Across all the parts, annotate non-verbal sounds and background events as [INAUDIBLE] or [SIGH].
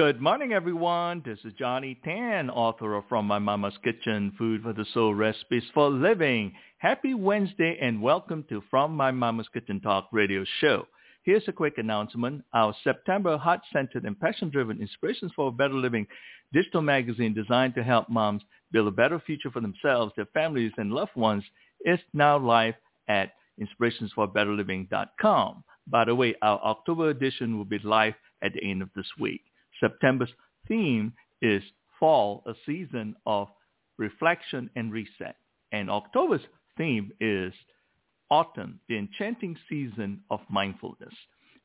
Good morning, everyone. This is Johnny Tan, author of From My Mama's Kitchen, Food for the Soul, Recipes for Living. Happy Wednesday and welcome to From My Mama's Kitchen Talk radio show. Here's a quick announcement. Our September heart-centered and passion-driven Inspirations for a Better Living digital magazine designed to help moms build a better future for themselves, their families, and loved ones is now live at inspirationsforbetterliving.com. By the way, our October edition will be live at the end of this week. September's theme is fall, a season of reflection and reset. And October's theme is autumn, the enchanting season of mindfulness.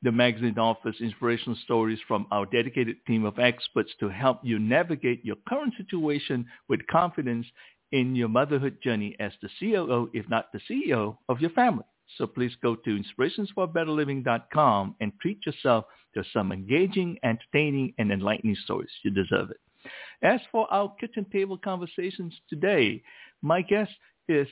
The magazine offers inspirational stories from our dedicated team of experts to help you navigate your current situation with confidence in your motherhood journey as the COO, if not the CEO, of your family. So please go to inspirationsforbetterliving.com and treat yourself to some engaging, entertaining, and enlightening stories. You deserve it. As for our kitchen table conversations today, my guest is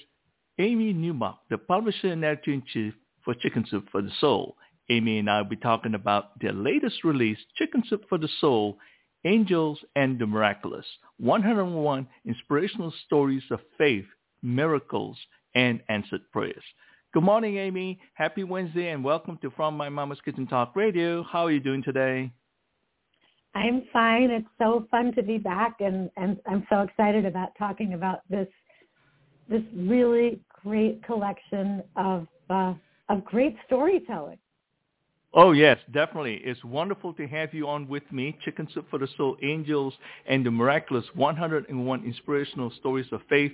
Amy Newmark, the publisher and editor-in-chief for Chicken Soup for the Soul. Amy and I will be talking about their latest release, Chicken Soup for the Soul, Angels and the Miraculous, 101 inspirational stories of faith, miracles, and answered prayers. Good morning, Amy. Happy Wednesday and welcome to From My Mama's Kitchen Talk Radio. How are you doing today? I'm fine. It's so fun to be back and, and I'm so excited about talking about this this really great collection of uh, of great storytelling. Oh yes, definitely. It's wonderful to have you on with me. Chicken Soup for the Soul, Angels, and the Miraculous 101 Inspirational Stories of Faith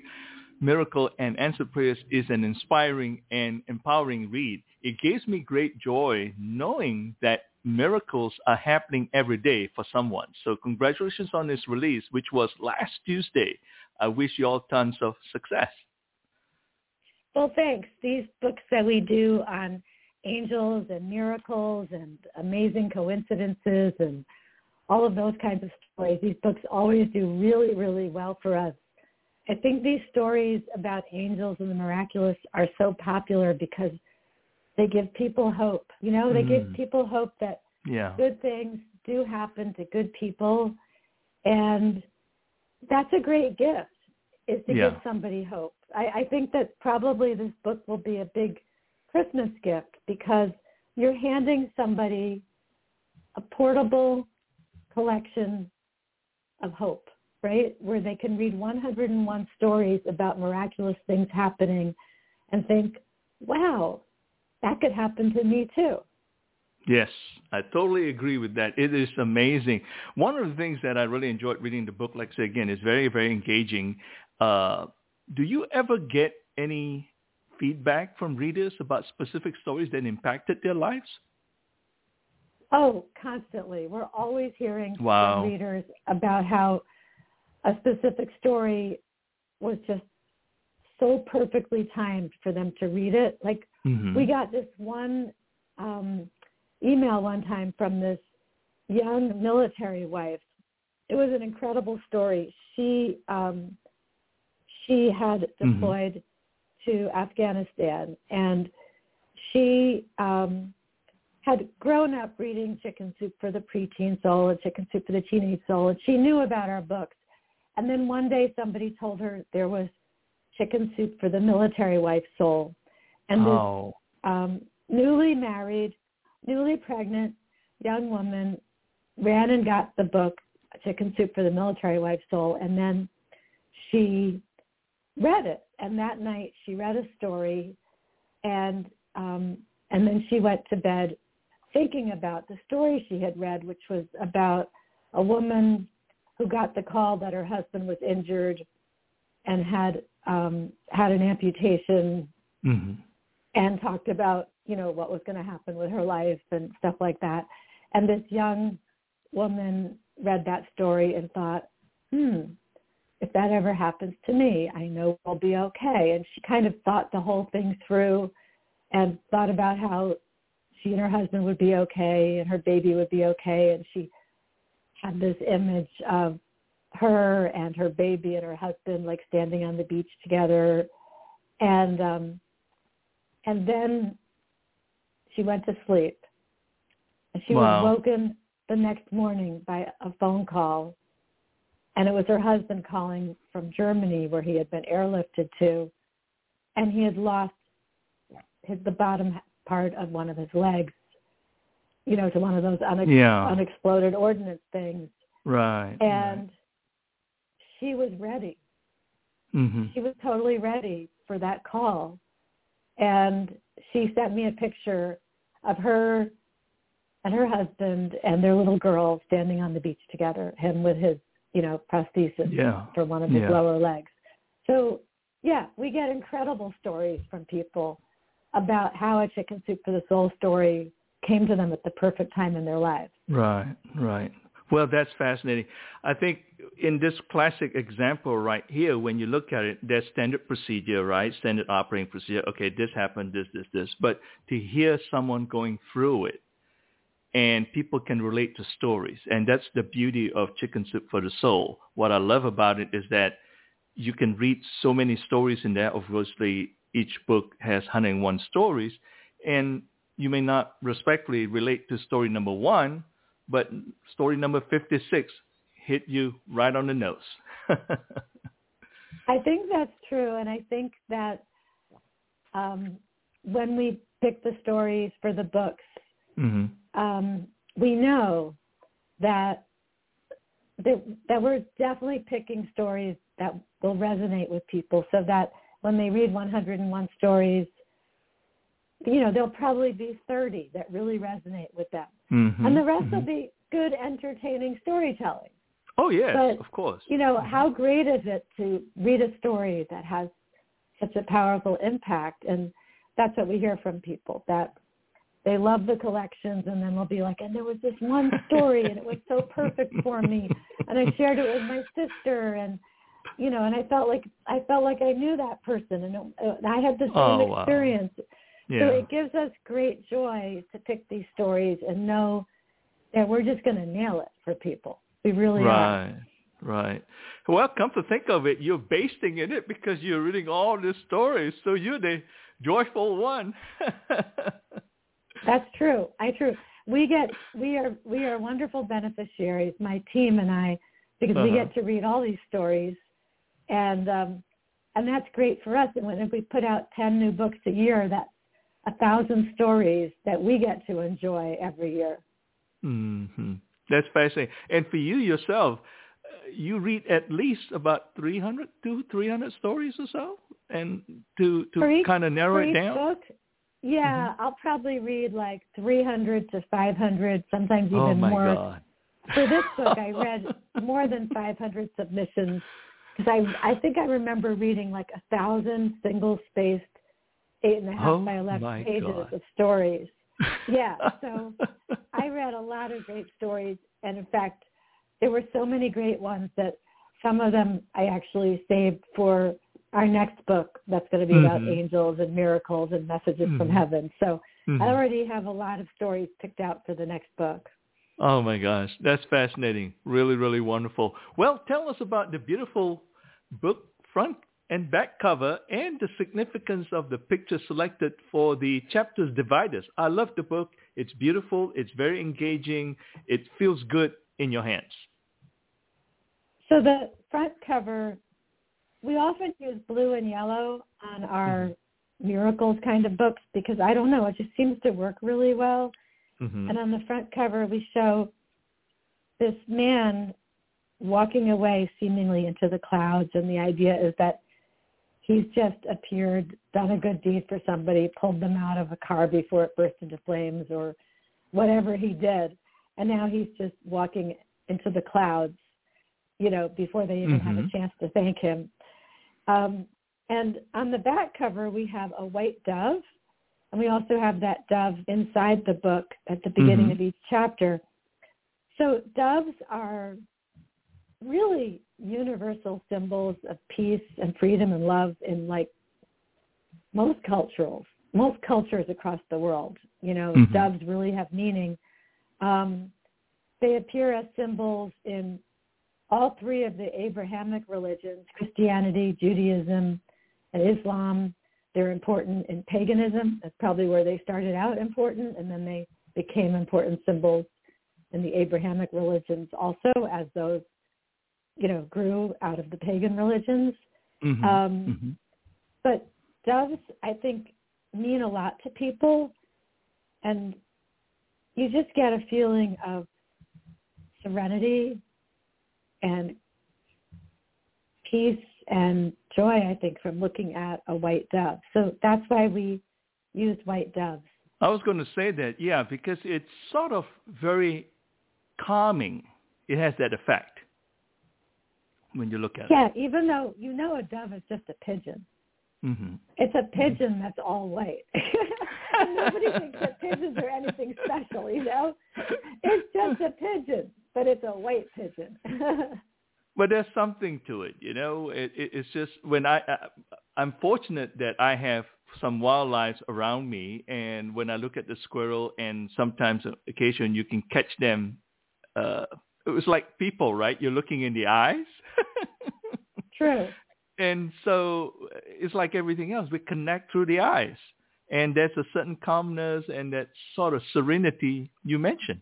Miracle and Answered Prayers is an inspiring and empowering read. It gives me great joy knowing that miracles are happening every day for someone. So congratulations on this release, which was last Tuesday. I wish you all tons of success. Well, thanks. These books that we do on angels and miracles and amazing coincidences and all of those kinds of stories, these books always do really, really well for us I think these stories about angels and the miraculous are so popular because they give people hope. You know, they mm. give people hope that yeah. good things do happen to good people. And that's a great gift is to yeah. give somebody hope. I, I think that probably this book will be a big Christmas gift because you're handing somebody a portable collection of hope right? Where they can read 101 stories about miraculous things happening and think, wow, that could happen to me too. Yes, I totally agree with that. It is amazing. One of the things that I really enjoyed reading the book, like I say again, is very, very engaging. Uh, do you ever get any feedback from readers about specific stories that impacted their lives? Oh, constantly. We're always hearing wow. from readers about how a specific story was just so perfectly timed for them to read it. Like mm-hmm. we got this one um, email one time from this young military wife. It was an incredible story. She um, she had mm-hmm. deployed mm-hmm. to Afghanistan and she um, had grown up reading Chicken Soup for the Preteen Soul and Chicken Soup for the Teenage Soul, and she knew about our books. And then one day somebody told her there was chicken soup for the military wife's soul. And this oh. um, newly married, newly pregnant young woman ran and got the book Chicken Soup for the Military Wife's Soul, and then she read it. And that night she read a story, and um, and then she went to bed thinking about the story she had read, which was about a woman who got the call that her husband was injured and had um, had an amputation mm-hmm. and talked about you know what was going to happen with her life and stuff like that. And this young woman read that story and thought, hmm, if that ever happens to me, I know I'll be okay. And she kind of thought the whole thing through and thought about how she and her husband would be okay and her baby would be okay. And she had this image of her and her baby and her husband like standing on the beach together. And um and then she went to sleep. And she wow. was woken the next morning by a phone call, and it was her husband calling from Germany where he had been airlifted to, and he had lost his, the bottom part of one of his legs, you know, to one of those unex- Yeah. unexploded ordnance things. Right. And she was ready. hmm She was totally ready for that call. And she sent me a picture of her and her husband and their little girl standing on the beach together, him with his, you know, prosthesis Yeah. for one of his Yeah. lower legs. So yeah, we get incredible stories from people about how a chicken soup for the soul story came to them at the perfect time in their lives. Right, right. Well, that's fascinating. I think in this classic example right here, when you look at it, there's standard procedure, right? Standard operating procedure. Okay, this happened, this, this, this. But to hear someone going through it and people can relate to stories. And that's the beauty of Chicken Soup for the Soul. What I love about it is that you can read so many stories in there. Obviously, each book has 101 stories. And you may not respectfully relate to story number one, but story number 56 hit you right on the nose. [LAUGHS] I think that's true, and I think that um, when we pick the stories for the books, hmm um, we know that, that that we're definitely picking stories that will resonate with people, so that when they read 101 stories, you know, there'll probably be 30 that really resonate with them, hmm and the rest mm-hmm. will be good, entertaining storytelling. Oh yes, but- of course. you know, mm-hmm. how great is it to read a story that has such a powerful impact? And that's what we hear from people that they love the collections and then they'll be like, and there was this one [LAUGHS] story and it was so perfect for me. And I shared it with my sister and, you know, and I felt like, I felt like I knew that person and, it, and I had the same Oh, wow. Yeah. So it gives us great joy to pick these stories and know that we're just going to nail it for people. We really are. Right, right. Well, come to think of it, you're basting in it because you're reading all these stories, so you're the joyful one. [LAUGHS] That's true. I true. We get we are we are wonderful beneficiaries, my team and I, because we Uh-huh. get to read all these stories, and um, and that's great for us. And when if we put out ten new books a year, that's a thousand stories that we get to enjoy every year. hmm That's fascinating. And for you yourself, uh, you read at least about 300 to 300 stories or so, and to to kind of narrow it down. book, yeah, I'll probably read like 300 to 500, sometimes even oh my more. God. For this book, I [LAUGHS] read more than 500 submissions because I I think I remember reading like a thousand single spaced eight and a half Oh by eleven pages God. of stories. [LAUGHS] Yeah, so I read a lot of great stories, and in fact, there were so many great ones that some of them I actually saved for our next book. That's going to be about Mhm. angels and miracles and messages from Mhm. heaven. So Mhm. I already have a lot of stories picked out for the next book. Oh my gosh, that's fascinating. Really, really wonderful. Well, tell us about the beautiful book front and back cover and the significance of the picture selected for the chapters dividers. I love the book. It's beautiful. It's very engaging. It feels good in your hands. So the front cover, we often use blue and yellow on our miracles kind of books because I don't know, it just seems to work really well. hmm And on the front cover, we show this man walking away seemingly into the clouds. And the idea is that he's just appeared, done a good deed for somebody, pulled them out of a car before it burst into flames or whatever he did. And now he's just walking into the clouds, you know, before they even have a Mhm. chance to thank him. Um, and on the back cover, we have a white dove and we also have that dove inside the book at the beginning Mhm. of each chapter. So doves are really universal symbols of peace and freedom and love in like most cultures, most cultures across the world. You know, Mhm. doves really have meaning. Um, they appear as symbols in all three of the Abrahamic religions, Christianity, Judaism, and Islam. They're important in paganism. That's probably where they started out important, and then they became important symbols in the Abrahamic religions also as those, you know, grew out of the pagan religions. Mm-hmm. Um, mm-hmm. But doves, I think, mean a lot to people. And you just get a feeling of serenity and peace and joy, I think, from looking at a white dove. So that's why we use white doves. I was going to say that, yeah, because it's sort of very calming. It has that effect when you look at yeah, it. Yeah, even though you know a dove is just a pigeon. Mm-hmm. It's a pigeon mm-hmm. that's all white. [LAUGHS] nobody thinks that pigeons are anything special, you know? It's just a pigeon, but it's a white pigeon. [LAUGHS] but there's something to it, you know. It, it, it's just when I, I I'm fortunate that I have some wildlife around me, and when I look at the squirrel, and sometimes occasion you can catch them. Uh, it was like people, right? You're looking in the eyes. [LAUGHS] True. And so it's like everything else. We connect through the eyes, and there's a certain calmness and that sort of serenity you mentioned.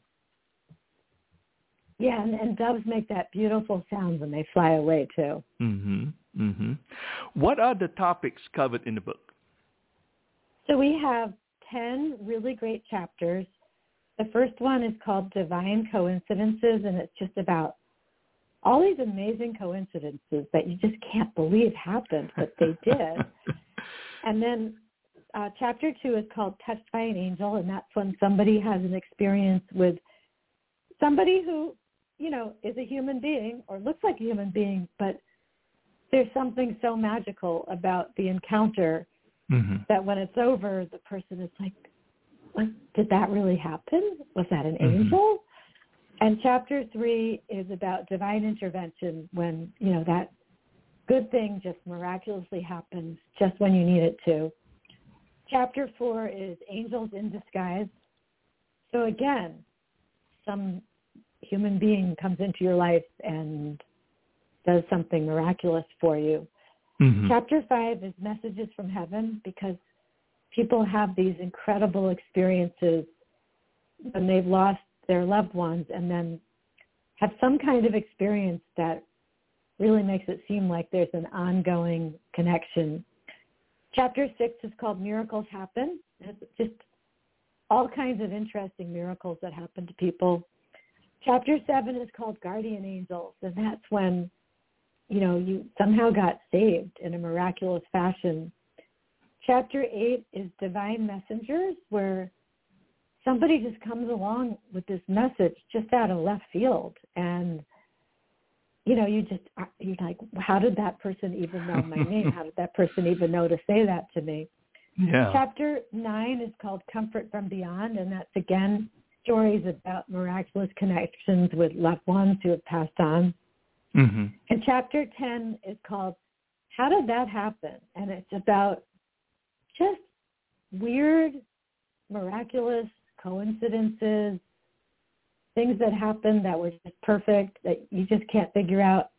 Yeah, and, and doves make that beautiful sound when they fly away too. Mhm. Mhm. What are the topics covered in the book? So we have 10 really great chapters. The first one is called Divine Coincidences and it's just about all these amazing coincidences that you just can't believe happened, but they did. [LAUGHS] and then uh, chapter two is called Touched by an Angel, and that's when somebody has an experience with somebody who you know, is a human being or looks like a human being, but there's something so magical about the encounter mm-hmm. that when it's over, the person is like, what, did that really happen? Was that an mm-hmm. angel? And chapter three is about divine intervention when, you know, that good thing just miraculously happens just when you need it to. Chapter four is angels in disguise. So again, some human being comes into your life and does something miraculous for you. Mm-hmm. Chapter five is messages from heaven because people have these incredible experiences when they've lost their loved ones and then have some kind of experience that really makes it seem like there's an ongoing connection. Chapter six is called Miracles Happen. It's just all kinds of interesting miracles that happen to people chapter seven is called Guardian Angels, and that's when, you know, you somehow got saved in a miraculous fashion. Chapter eight is Divine Messengers, where somebody just comes along with this message just out of left field, and you know, you just uh, you're like, how did that person even know my name? How did that person even know to say that to me? Yeah. Chapter nine is called Comfort from Beyond, and that's again stories about miraculous connections with loved ones who have passed on. Mm-hmm. And chapter 10 is called How Did That Happen? And it's about just weird, miraculous coincidences, things that happened that were just perfect that you just can't figure out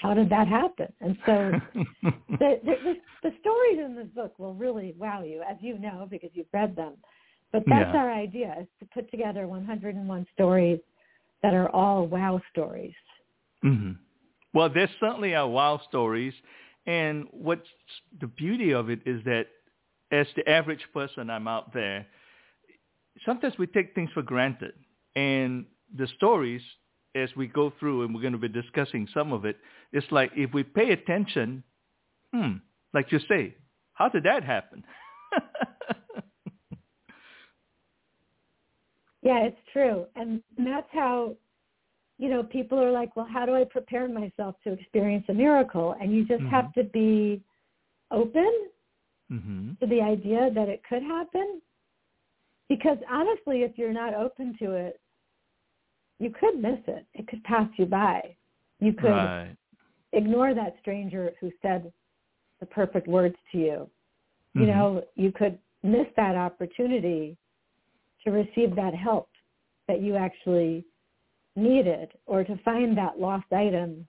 how did that happen? And so [LAUGHS] the, the, the stories in this book will really wow you, as you know, because you've read them. But that's yeah. our idea is to put together 101 stories that are all wow stories. Mm-hmm. Well, there's certainly our wow stories. And what's the beauty of it is that as the average person I'm out there, sometimes we take things for granted. And the stories, as we go through, and we're going to be discussing some of it, it's like if we pay attention, hmm, like you say, how did that happen? [LAUGHS] Yeah, it's true. And that's how, you know, people are like, well, how do I prepare myself to experience a miracle? And you just mm-hmm. have to be open mm-hmm. to the idea that it could happen. Because honestly, if you're not open to it, you could miss it. It could pass you by. You could right. ignore that stranger who said the perfect words to you. You mm-hmm. know, you could miss that opportunity to receive that help that you actually needed or to find that lost item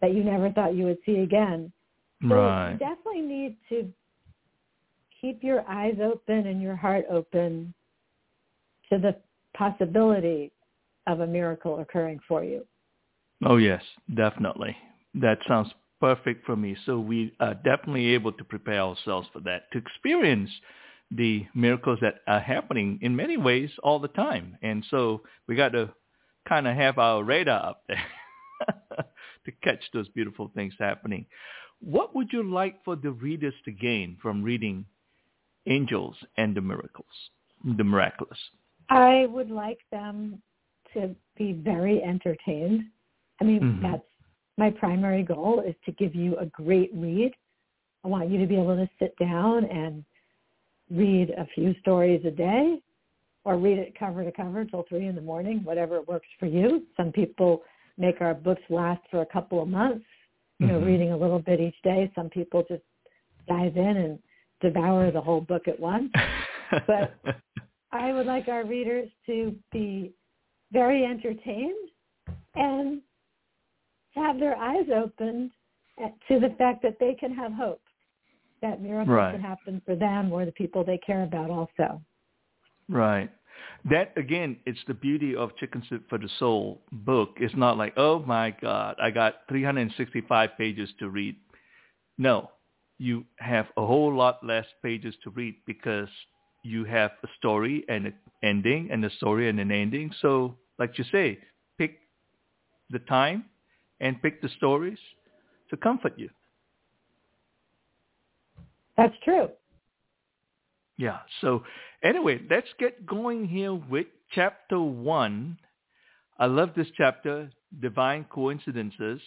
that you never thought you would see again. So right. you definitely need to keep your eyes open and your heart open to the possibility of a miracle occurring for you. Oh yes, definitely. That sounds perfect for me. So we are definitely able to prepare ourselves for that, to experience the miracles that are happening in many ways all the time. And so we got to kind of have our radar up there [LAUGHS] to catch those beautiful things happening. What would you like for the readers to gain from reading Angels and the Miracles, the Miraculous? I would like them to be very entertained. I mean, mm-hmm. that's my primary goal is to give you a great read. I want you to be able to sit down and read a few stories a day or read it cover to cover till three in the morning, whatever works for you. Some people make our books last for a couple of months, you know, mm-hmm. reading a little bit each day. Some people just dive in and devour the whole book at once. [LAUGHS] but I would like our readers to be very entertained and have their eyes opened to the fact that they can have hope, that miracles right. can happen for them or the people they care about also. Right. That again, it's the beauty of Chicken Soup for the Soul book. It's not like, oh my God, I got 365 pages to read. No, you have a whole lot less pages to read because you have a story and an ending and a story and an ending. So like you say, pick the time and pick the stories to comfort you. That's true. Yeah. So anyway, let's get going here with chapter one. I love this chapter, Divine Coincidences.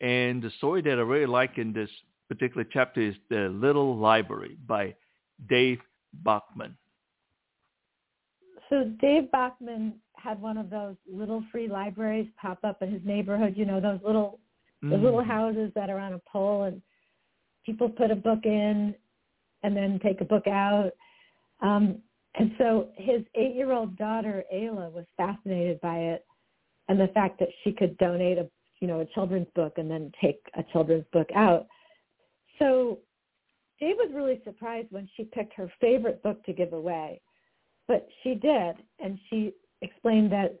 And the story that I really like in this particular chapter is The Little Library by Dave Bachman. So Dave Bachman had one of those little free libraries pop up in his neighborhood. You know those little mm. those little houses that are on a pole, and people put a book in and then take a book out. Um, and so his eight-year-old daughter Ayla was fascinated by it, and the fact that she could donate a you know a children's book and then take a children's book out. So Dave was really surprised when she picked her favorite book to give away, but she did, and she explained that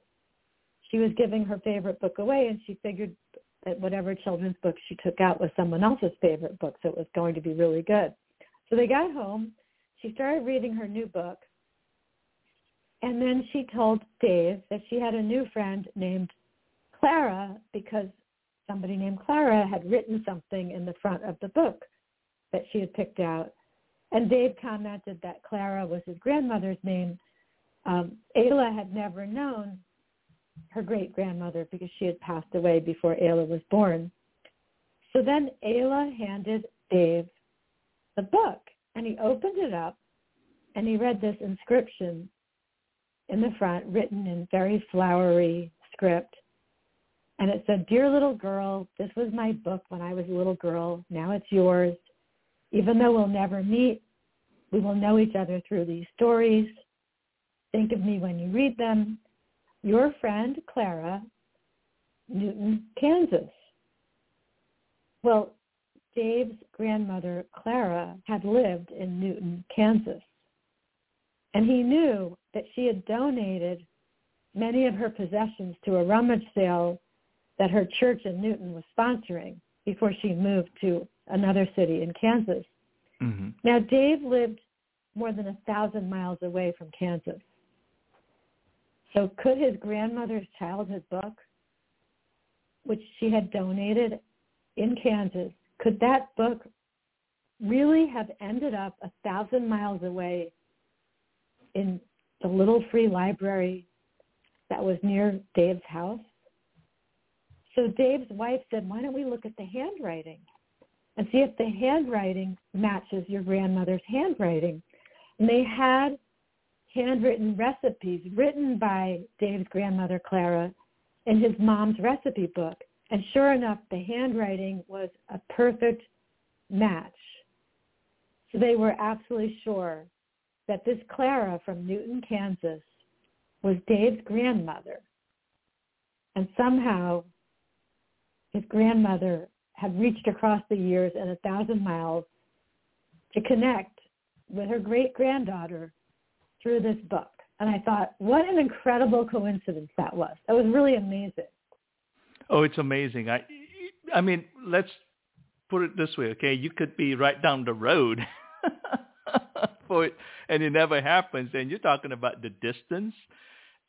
she was giving her favorite book away and she figured that whatever children's book she took out was someone else's favorite book, so it was going to be really good. So they got home. She started reading her new book. And then she told Dave that she had a new friend named Clara because somebody named Clara had written something in the front of the book that she had picked out. And Dave commented that Clara was his grandmother's name um, Ayla had never known her great grandmother because she had passed away before Ayla was born. So then Ayla handed Dave the book and he opened it up and he read this inscription in the front written in very flowery script. And it said, Dear little girl, this was my book when I was a little girl. Now it's yours. Even though we'll never meet, we will know each other through these stories. Think of me when you read them. Your friend, Clara, Newton, Kansas. Well, Dave's grandmother, Clara, had lived in Newton, Kansas. And he knew that she had donated many of her possessions to a rummage sale that her church in Newton was sponsoring before she moved to another city in Kansas. Mm-hmm. Now, Dave lived more than a thousand miles away from Kansas. So could his grandmother's childhood book, which she had donated in Kansas, could that book really have ended up a thousand miles away in the little free library that was near Dave's house? So Dave's wife said, why don't we look at the handwriting and see if the handwriting matches your grandmother's handwriting? And they had handwritten recipes written by Dave's grandmother, Clara, in his mom's recipe book. And sure enough, the handwriting was a perfect match. So they were absolutely sure that this Clara from Newton, Kansas was Dave's grandmother. And somehow his grandmother had reached across the years and a thousand miles to connect with her great-granddaughter through this book. And I thought, what an incredible coincidence that was. That was really amazing. Oh, it's amazing. I, I mean, let's put it this way, okay? You could be right down the road [LAUGHS] for it, and it never happens. And you're talking about the distance,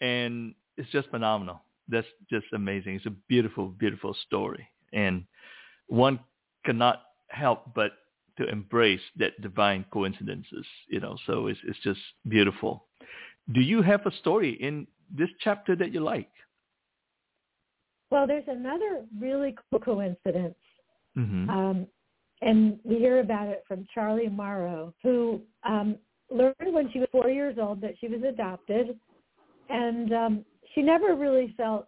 and it's just phenomenal. That's just amazing. It's a beautiful, beautiful story, and one cannot help but to embrace that divine coincidences. You know, so it's it's just beautiful. Do you have a story in this chapter that you like? Well, there's another really cool coincidence, mm-hmm. um, and we hear about it from Charlie Morrow, who um, learned when she was four years old that she was adopted, and um, she never really felt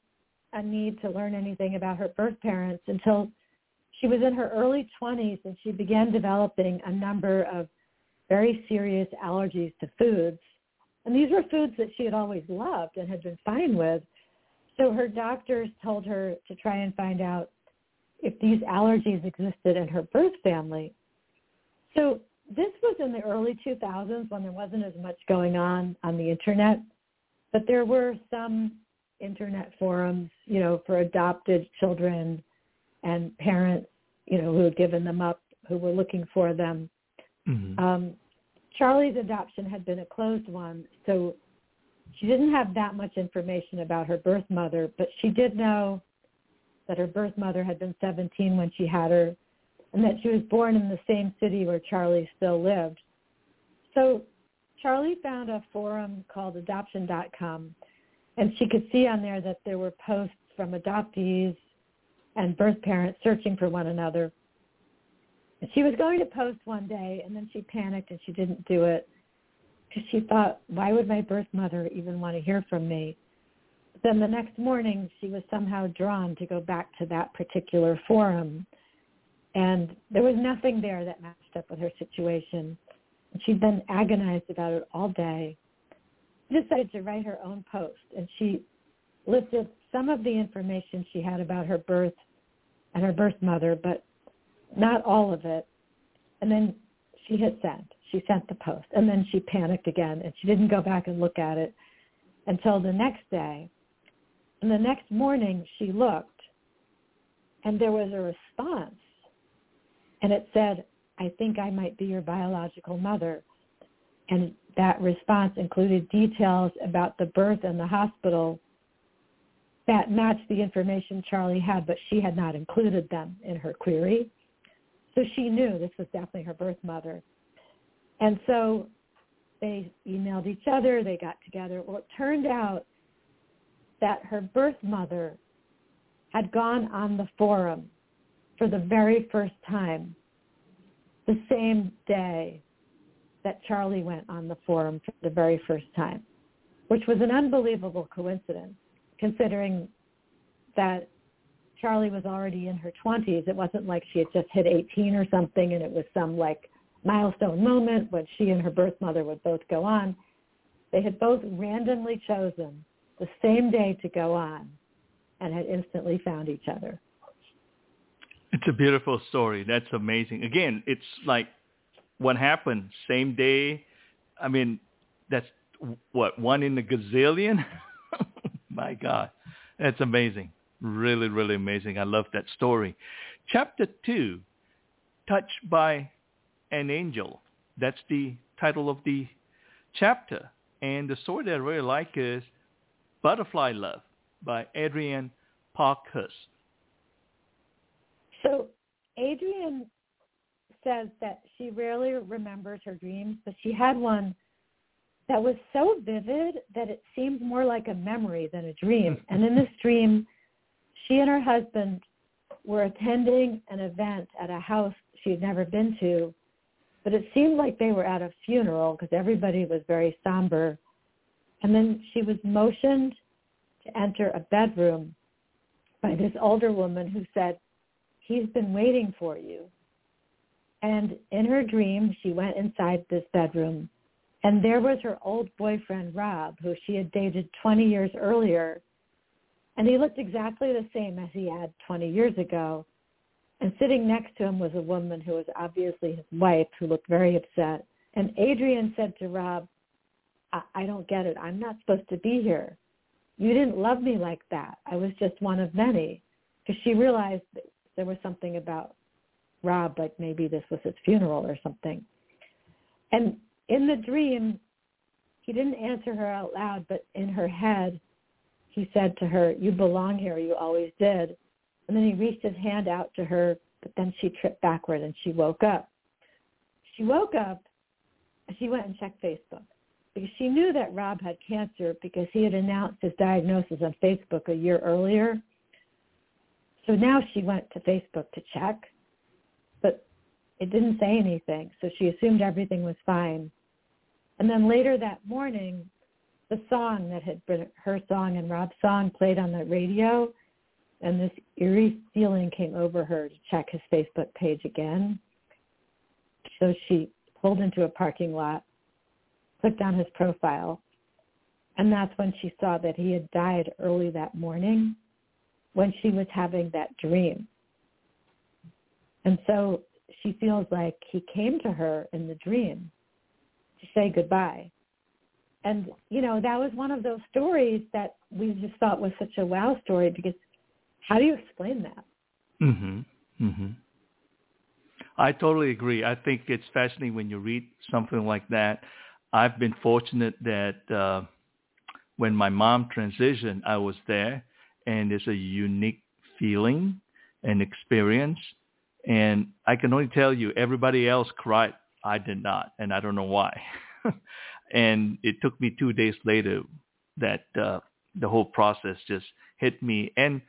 a need to learn anything about her birth parents until she was in her early 20s and she began developing a number of very serious allergies to foods. And these were foods that she had always loved and had been fine with, so her doctors told her to try and find out if these allergies existed in her birth family. So this was in the early 2000s when there wasn't as much going on on the internet, but there were some internet forums, you know, for adopted children and parents, you know, who had given them up, who were looking for them. Mm-hmm. Um, Charlie's adoption had been a closed one, so she didn't have that much information about her birth mother, but she did know that her birth mother had been 17 when she had her and that she was born in the same city where Charlie still lived. So Charlie found a forum called adoption.com and she could see on there that there were posts from adoptees and birth parents searching for one another. She was going to post one day and then she panicked and she didn't do it because she thought, why would my birth mother even want to hear from me? Then the next morning, she was somehow drawn to go back to that particular forum. And there was nothing there that matched up with her situation. She'd been agonized about it all day. She decided to write her own post. And she listed some of the information she had about her birth and her birth mother, but not all of it. And then she hit send she sent the post. And then she panicked again and she didn't go back and look at it until the next day. And the next morning she looked and there was a response. And it said, I think I might be your biological mother. And that response included details about the birth and the hospital that matched the information Charlie had, but she had not included them in her query. So she knew this was definitely her birth mother. And so they emailed each other. They got together. Well, it turned out that her birth mother had gone on the forum for the very first time the same day that Charlie went on the forum for the very first time, which was an unbelievable coincidence considering that Charlie was already in her 20s. It wasn't like she had just hit 18 or something and it was some like milestone moment when she and her birth mother would both go on. They had both randomly chosen the same day to go on and had instantly found each other. It's a beautiful story. That's amazing. Again, it's like what happened same day. I mean, that's what one in a gazillion. [LAUGHS] My God, that's amazing. Really, really amazing. I love that story. Chapter two, touched by an angel. That's the title of the chapter. And the story that I really like is Butterfly Love by Adrienne Parkhurst. So Adrienne says that she rarely remembers her dreams, but she had one that was so vivid that it seemed more like a memory than a dream. and in this dream, she and her husband were attending an event at a house she had never been to but it seemed like they were at a funeral because everybody was very somber. And then she was motioned to enter a bedroom by this older woman who said, he's been waiting for you. And in her dream, she went inside this bedroom and there was her old boyfriend, Rob, who she had dated 20 years earlier. And he looked exactly the same as he had 20 years ago. And sitting next to him was a woman who was obviously his wife, who looked very upset. And Adrienne said to Rob, I, I don't get it. I'm not supposed to be here. You didn't love me like that. I was just one of many. Because she realized there was something about Rob, like maybe this was his funeral or something. And in the dream, he didn't answer her out loud, but in her head, he said to her, you belong here. You always did. And then he reached his hand out to her, but then she tripped backward and she woke up. She woke up she went and checked Facebook because she knew that Rob had cancer because he had announced his diagnosis on Facebook a year earlier. So now she went to Facebook to check, but it didn't say anything. So she assumed everything was fine. And then later that morning, the song that had been her song and Rob's song played on the radio, and this eerie feeling came over her to check his Facebook page again. So she pulled into a parking lot, clicked on his profile, and that's when she saw that he had died early that morning when she was having that dream. And so she feels like he came to her in the dream to say goodbye. And, you know, that was one of those stories that we just thought was such a wow story because how do you explain that? Mhm. Mhm. I totally agree. I think it's fascinating when you read something like that. I've been fortunate that uh, when my mom transitioned, I was there, and it's a unique feeling and experience. And I can only tell you, everybody else cried. I did not, and I don't know why. [LAUGHS] and it took me two days later that uh, the whole process just hit me, and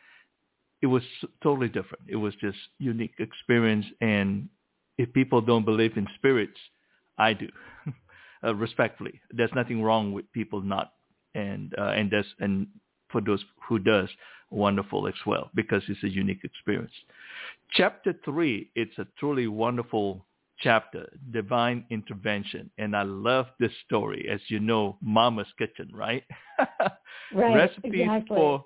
it was totally different. It was just unique experience, and if people don't believe in spirits, I do. [LAUGHS] uh, respectfully, there's nothing wrong with people not, and uh, and that's and for those who does, wonderful as well because it's a unique experience. Chapter three, it's a truly wonderful chapter, divine intervention, and I love this story. As you know, Mama's Kitchen, right? [LAUGHS] right. Recipes exactly. for,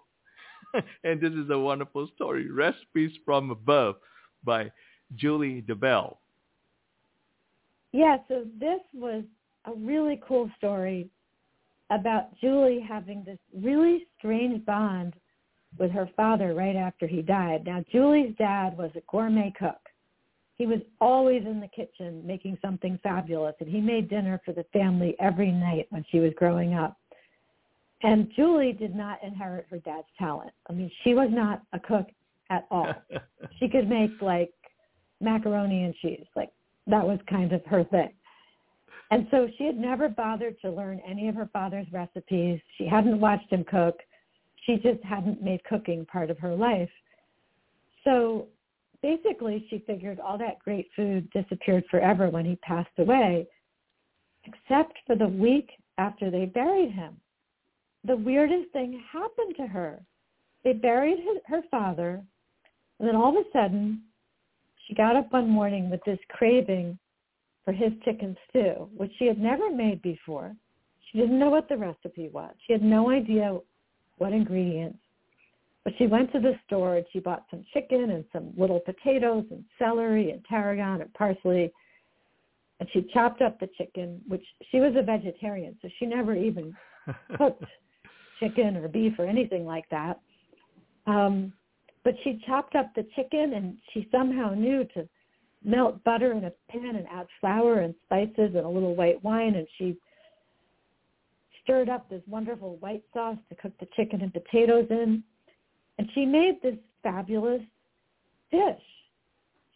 [LAUGHS] and this is a wonderful story. Recipes from above by Julie DeBell. Yeah, so this was a really cool story about Julie having this really strange bond with her father right after he died. Now, Julie's dad was a gourmet cook. He was always in the kitchen making something fabulous, and he made dinner for the family every night when she was growing up. And Julie did not inherit her dad's talent. I mean, she was not a cook at all. [LAUGHS] she could make like macaroni and cheese. Like that was kind of her thing. And so she had never bothered to learn any of her father's recipes. She hadn't watched him cook. She just hadn't made cooking part of her life. So basically she figured all that great food disappeared forever when he passed away, except for the week after they buried him. The weirdest thing happened to her. They buried her father, and then all of a sudden she got up one morning with this craving for his chicken stew, which she had never made before. She didn't know what the recipe was. She had no idea what ingredients. But she went to the store and she bought some chicken and some little potatoes and celery and tarragon and parsley. And she chopped up the chicken, which she was a vegetarian, so she never even [LAUGHS] cooked chicken or beef or anything like that. Um, but she chopped up the chicken and she somehow knew to melt butter in a pan and add flour and spices and a little white wine and she stirred up this wonderful white sauce to cook the chicken and potatoes in. And she made this fabulous dish.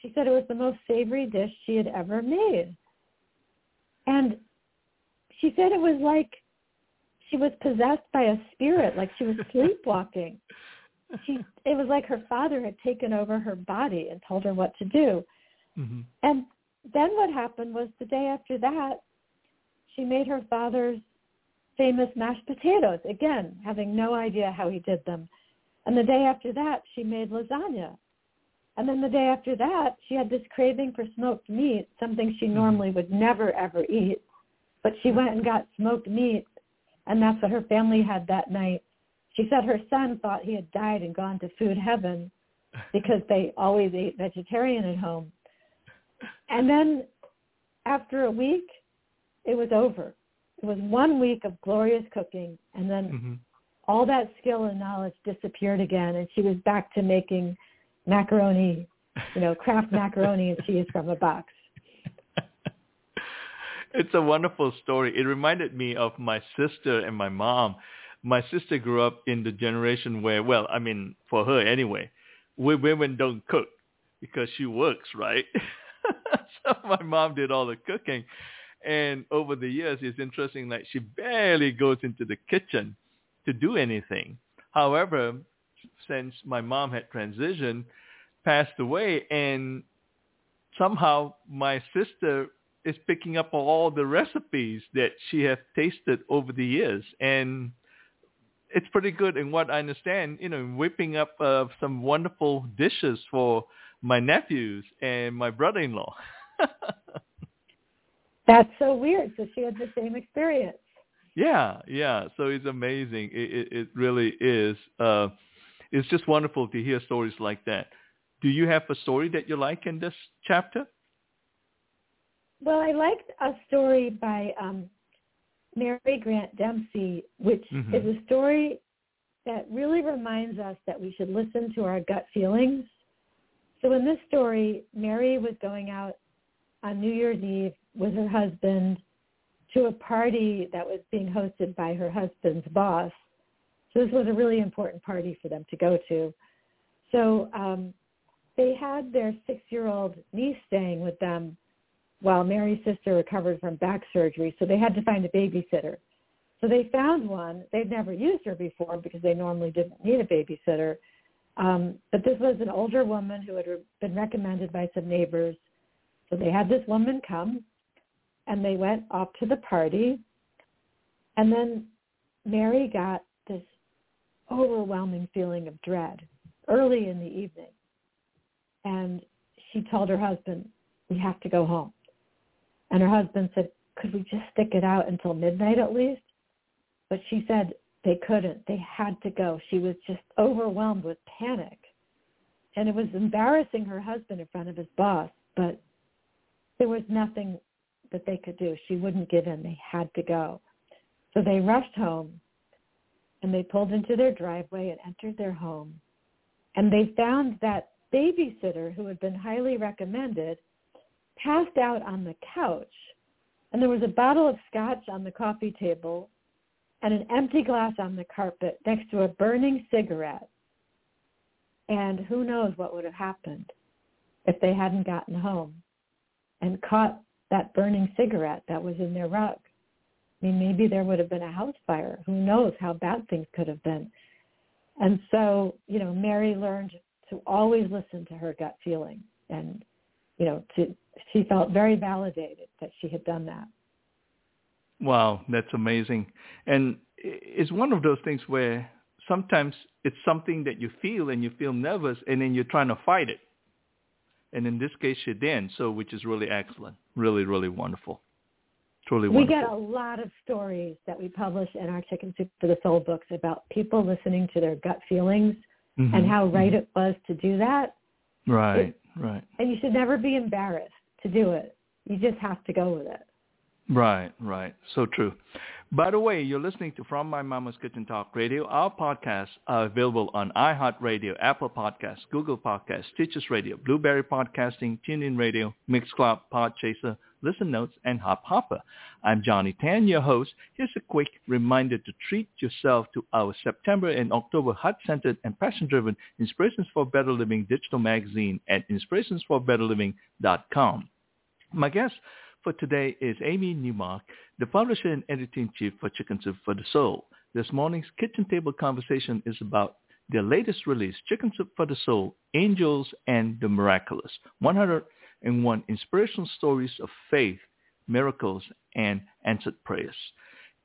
She said it was the most savory dish she had ever made. And she said it was like she was possessed by a spirit, like she was sleepwalking she it was like her father had taken over her body and told her what to do. Mm-hmm. And then what happened was the day after that, she made her father's famous mashed potatoes, again, having no idea how he did them. And the day after that, she made lasagna. And then the day after that, she had this craving for smoked meat, something she mm-hmm. normally would never, ever eat. But she went and got smoked meat, and that's what her family had that night. She said her son thought he had died and gone to food heaven [LAUGHS] because they always ate vegetarian at home. And then after a week, it was over. It was one week of glorious cooking, and then hmm all that skill and knowledge disappeared again, and she was back to making macaroni, you know, Kraft [LAUGHS] macaroni and cheese from a box. it's a wonderful story. It reminded me of my sister and my mom. My sister grew up in the generation where, well, I mean, for her anyway, we women don't cook because she works, right? [LAUGHS] so my mom did all the cooking. And over the years, it's interesting, like she barely goes into the kitchen to do anything. However, since my mom had transitioned, passed away, and somehow my sister is picking up all the recipes that she has tasted over the years, and it's pretty good. In what I understand, you know, whipping up uh, some wonderful dishes for my nephews and my brother-in-law. [LAUGHS] That's so weird. So she had the same experience. Yeah, yeah. So it's amazing. It, it, it really is. Uh, it's just wonderful to hear stories like that. Do you have a story that you like in this chapter? Well, I liked a story by um, Mary Grant Dempsey, which Mhm. is a story that really reminds us that we should listen to our gut feelings. So in this story, Mary was going out on New Year's Eve with her husband to a party that was being hosted by her husband's boss. So this was a really important party for them to go to. So um, they had their six-year-old niece staying with them while Mary's sister recovered from back surgery. So they had to find a babysitter. So they found one. They'd never used her before because they normally didn't need a babysitter. Um, but this was an older woman who had been recommended by some neighbors. So they had this woman come and they went off to the party. And then Mary got this overwhelming feeling of dread early in the evening. And she told her husband, we have to go home. And her husband said, could we just stick it out until midnight at least? But she said they couldn't. They had to go. She was just overwhelmed with panic. And it was embarrassing her husband in front of his boss, but there was nothing that they could do. She wouldn't give in. They had to go. So they rushed home and they pulled into their driveway and entered their home. And they found that babysitter who had been highly recommended passed out on the couch. And there was a bottle of scotch on the coffee table and an empty glass on the carpet next to a burning cigarette. And who knows what would have happened if they hadn't gotten home and caught that burning cigarette that was in their rug. I mean, maybe there would have been a house fire. Who knows how bad things could have been. And so, you know, Mary learned to always listen to her gut feeling. And, you know, to, she felt very validated that she had done that. Wow, that's amazing. And it's one of those things where sometimes it's something that you feel and you feel nervous and then you're trying to fight it. And in this case, she didn't, so which is really excellent. Really, really wonderful. Truly We wonderful. get a lot of stories that we publish in our Chicken Soup for the Soul books about people listening to their gut feelings Mhm, and how right mhm. it was to do that. Right, right, And you should never be embarrassed to do it. You just have to go with it. Right, right. So true. By the way, you're listening to From My Mama's Kitchen Talk Radio. Our podcasts are available on iHeartRadio, Apple Podcasts, Google Podcasts, Stitcher Radio, Blubrry Podcasting, TuneIn Radio, Mixcloud, Podchaser, Listen Notes, and Hop Hopper. I'm Johnny Tan, your host. Here's a quick reminder to treat yourself to our September and October heart-centered and passion-driven Inspirations for Better Living digital magazine at inspirationsforbetterliving.com. My guest for today is Amy Newmark, the publisher and editor-in-chief for Chicken Soup for the Soul. This morning's kitchen table conversation is about their latest release, Chicken Soup for the Soul, Angels and the Miraculous, 101 inspirational stories of faith, miracles, and answered prayers.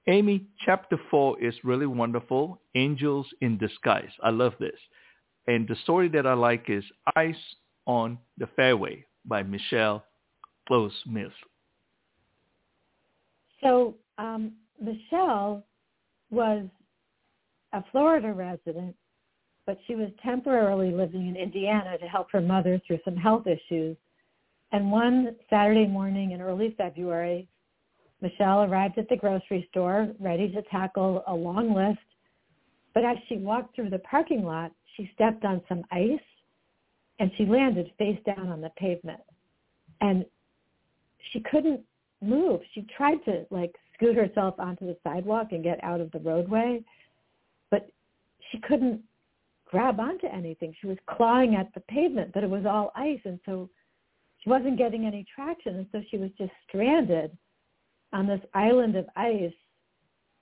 Amy, chapter 4 is really wonderful, Angels in Disguise. I love this. And the story that I like is Ice on the Fairway by Michelle Close Smith. So um, Michelle was a Florida resident, but she was temporarily living in Indiana to help her mother through some health issues. And one Saturday morning in early February, Michelle arrived at the grocery store, ready to tackle a long list. But as she walked through the parking lot, she stepped on some ice and she landed face down on the pavement. And she couldn't move. She tried to like scoot herself onto the sidewalk and get out of the roadway, but she couldn't grab onto anything. She was clawing at the pavement, but it was all ice, and so she wasn't getting any traction, and so she was just stranded on this island of ice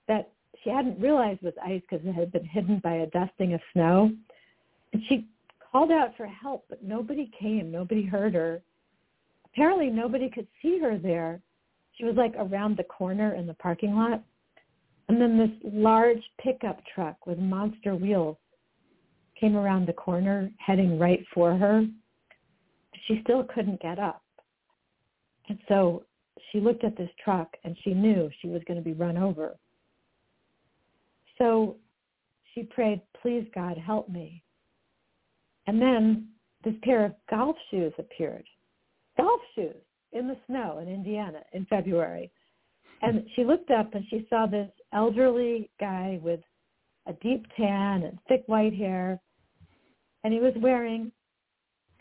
that she hadn't realized was ice because it had been hidden by a dusting of snow. And she called out for help, but nobody came. Nobody heard her. Apparently nobody could see her there. She was like around the corner in the parking lot. And then this large pickup truck with monster wheels came around the corner heading right for her. She still couldn't get up. And so she looked at this truck and she knew she was going to be run over. So she prayed, please God, help me. And then this pair of golf shoes appeared. Golf shoes in the snow in Indiana in February. And she looked up and she saw this elderly guy with a deep tan and thick white hair. And he was wearing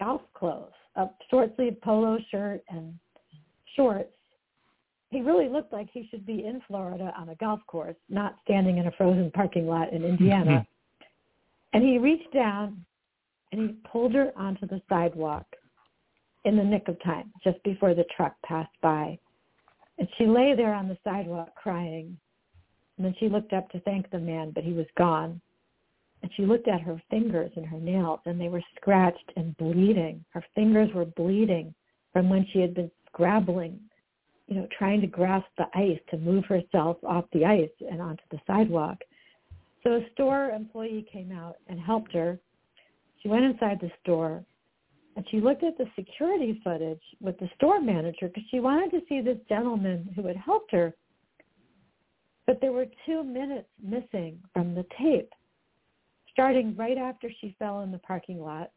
golf clothes, a short sleeve polo shirt and shorts he really looked like he should be in Florida on a golf course, not standing in a frozen parking lot in Indiana. Mm-hmm. and he reached down and he pulled her onto the sidewalk in the nick of time, just before the truck passed by. And she lay there on the sidewalk crying. And then she looked up to thank the man, but he was gone. And she looked at her fingers and her nails, and they were scratched and bleeding. Her fingers were bleeding from when she had been scrabbling you know, trying to grasp the ice to move herself off the ice and onto the sidewalk. So a store employee came out and helped her. She went inside the store and she looked at the security footage with the store manager because she wanted to see this gentleman who had helped her. But there were two minutes missing from the tape, starting right after she fell in the parking lot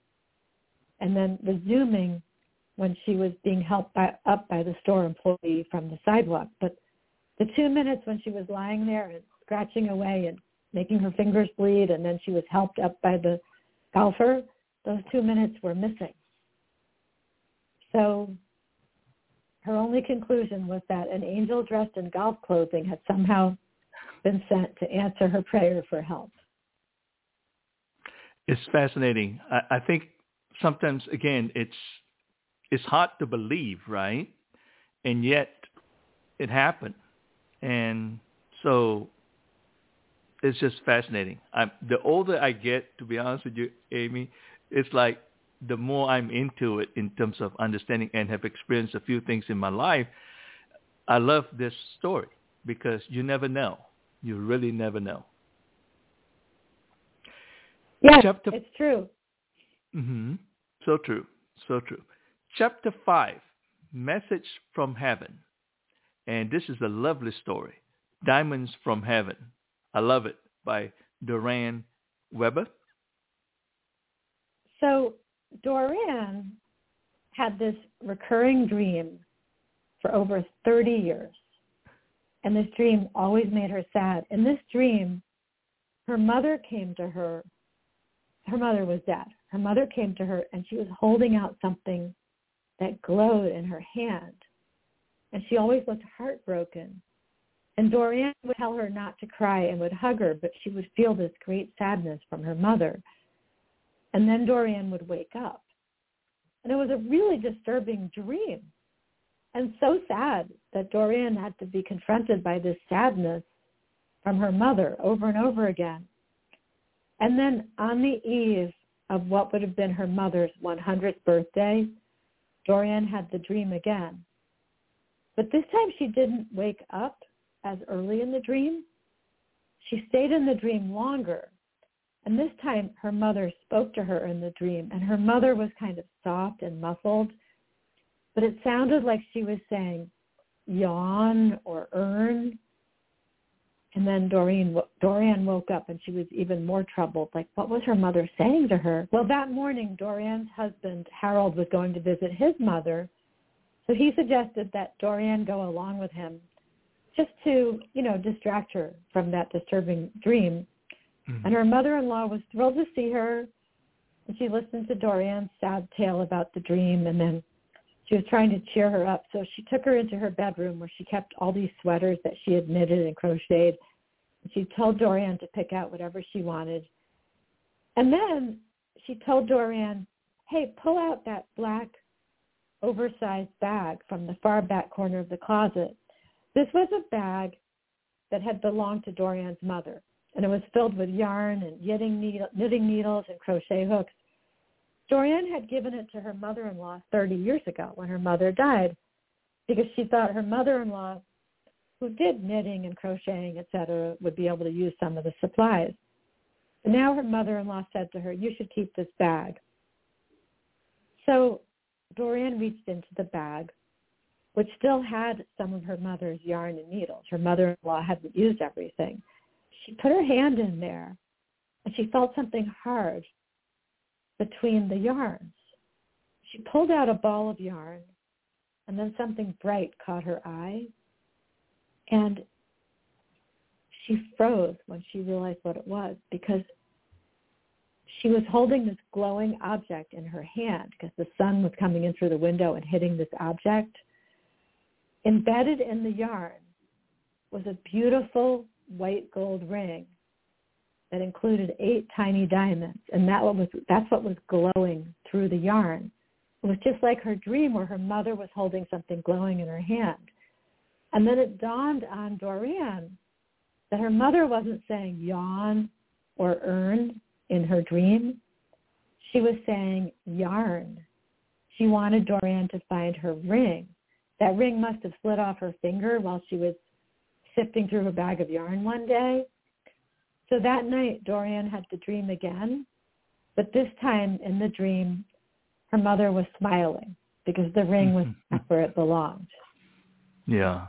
and then resuming when she was being helped by, up by the store employee from the sidewalk. But the two minutes when she was lying there and scratching away and making her fingers bleed, and then she was helped up by the golfer, those two minutes were missing. So her only conclusion was that an angel dressed in golf clothing had somehow been sent to answer her prayer for help. It's fascinating. I, I think sometimes, again, it's it's hard to believe, right? And yet it happened. And so it's just fascinating. I'm, the older I get, to be honest with you, Amy, it's like the more I'm into it in terms of understanding and have experienced a few things in my life, I love this story because you never know. You really never know. Yes, Chapter, it's true. Mm-hmm. So true. So true. Chapter 5, Message from Heaven. And this is a lovely story. Diamonds from Heaven. I love it by Dorian Weber. So Dorian had this recurring dream for over 30 years. And this dream always made her sad. In this dream, her mother came to her. Her mother was dead. Her mother came to her and she was holding out something that glowed in her hand. And she always looked heartbroken. And Dorian would tell her not to cry and would hug her, but she would feel this great sadness from her mother. And then Dorian would wake up. And it was a really disturbing dream. And so sad that Dorian had to be confronted by this sadness from her mother over and over again. And then on the eve of what would have been her mother's 100th birthday, Dorian had the dream again. But this time she didn't wake up as early in the dream. She stayed in the dream longer. And this time her mother spoke to her in the dream, and her mother was kind of soft and muffled, but it sounded like she was saying yawn or earn and then Doreen, Dorian woke up and she was even more troubled. Like, what was her mother saying to her? Well, that morning, Dorian's husband, Harold, was going to visit his mother. So he suggested that Dorian go along with him just to, you know, distract her from that disturbing dream. Mhm. And her mother-in-law was thrilled to see her. And she listened to Dorian's sad tale about the dream. And then she was trying to cheer her up. So she took her into her bedroom where she kept all these sweaters that she had knitted and crocheted. And she told Dorian to pick out whatever she wanted. And then she told Dorian, hey, pull out that black oversized bag from the far back corner of the closet. This was a bag that had belonged to Dorian's mother, and it was filled with yarn and knitting, needle, knitting needles and crochet hooks. Dorian had given it to her mother-in-law 30 years ago when her mother died because she thought her mother-in-law, who did knitting and crocheting, etc., would be able to use some of the supplies. But now her mother-in-law said to her, you should keep this bag. So Dorian reached into the bag, which still had some of her mother's yarn and needles. Her mother-in-law hadn't used everything. She put her hand in there, and she felt something hard between the yarns. She pulled out a ball of yarn, and then something bright caught her eye, and she froze when she realized what it was because she was holding this glowing object in her hand because the sun was coming in through the window and hitting this object. Embedded in the yarn was a beautiful white gold ring that included eight tiny diamonds, and that was that's what was glowing through the yarn. It was just like her dream where her mother was holding something glowing in her hand. And then it dawned on Dorian that her mother wasn't saying yawn or earn in her dream. She was saying yarn. She wanted Dorian to find her ring. That ring must have slid off her finger while she was sifting through a bag of yarn one day. So that night, Dorian had the dream again, but this time in the dream, her mother was smiling because the ring was [LAUGHS] where it belonged. Yeah.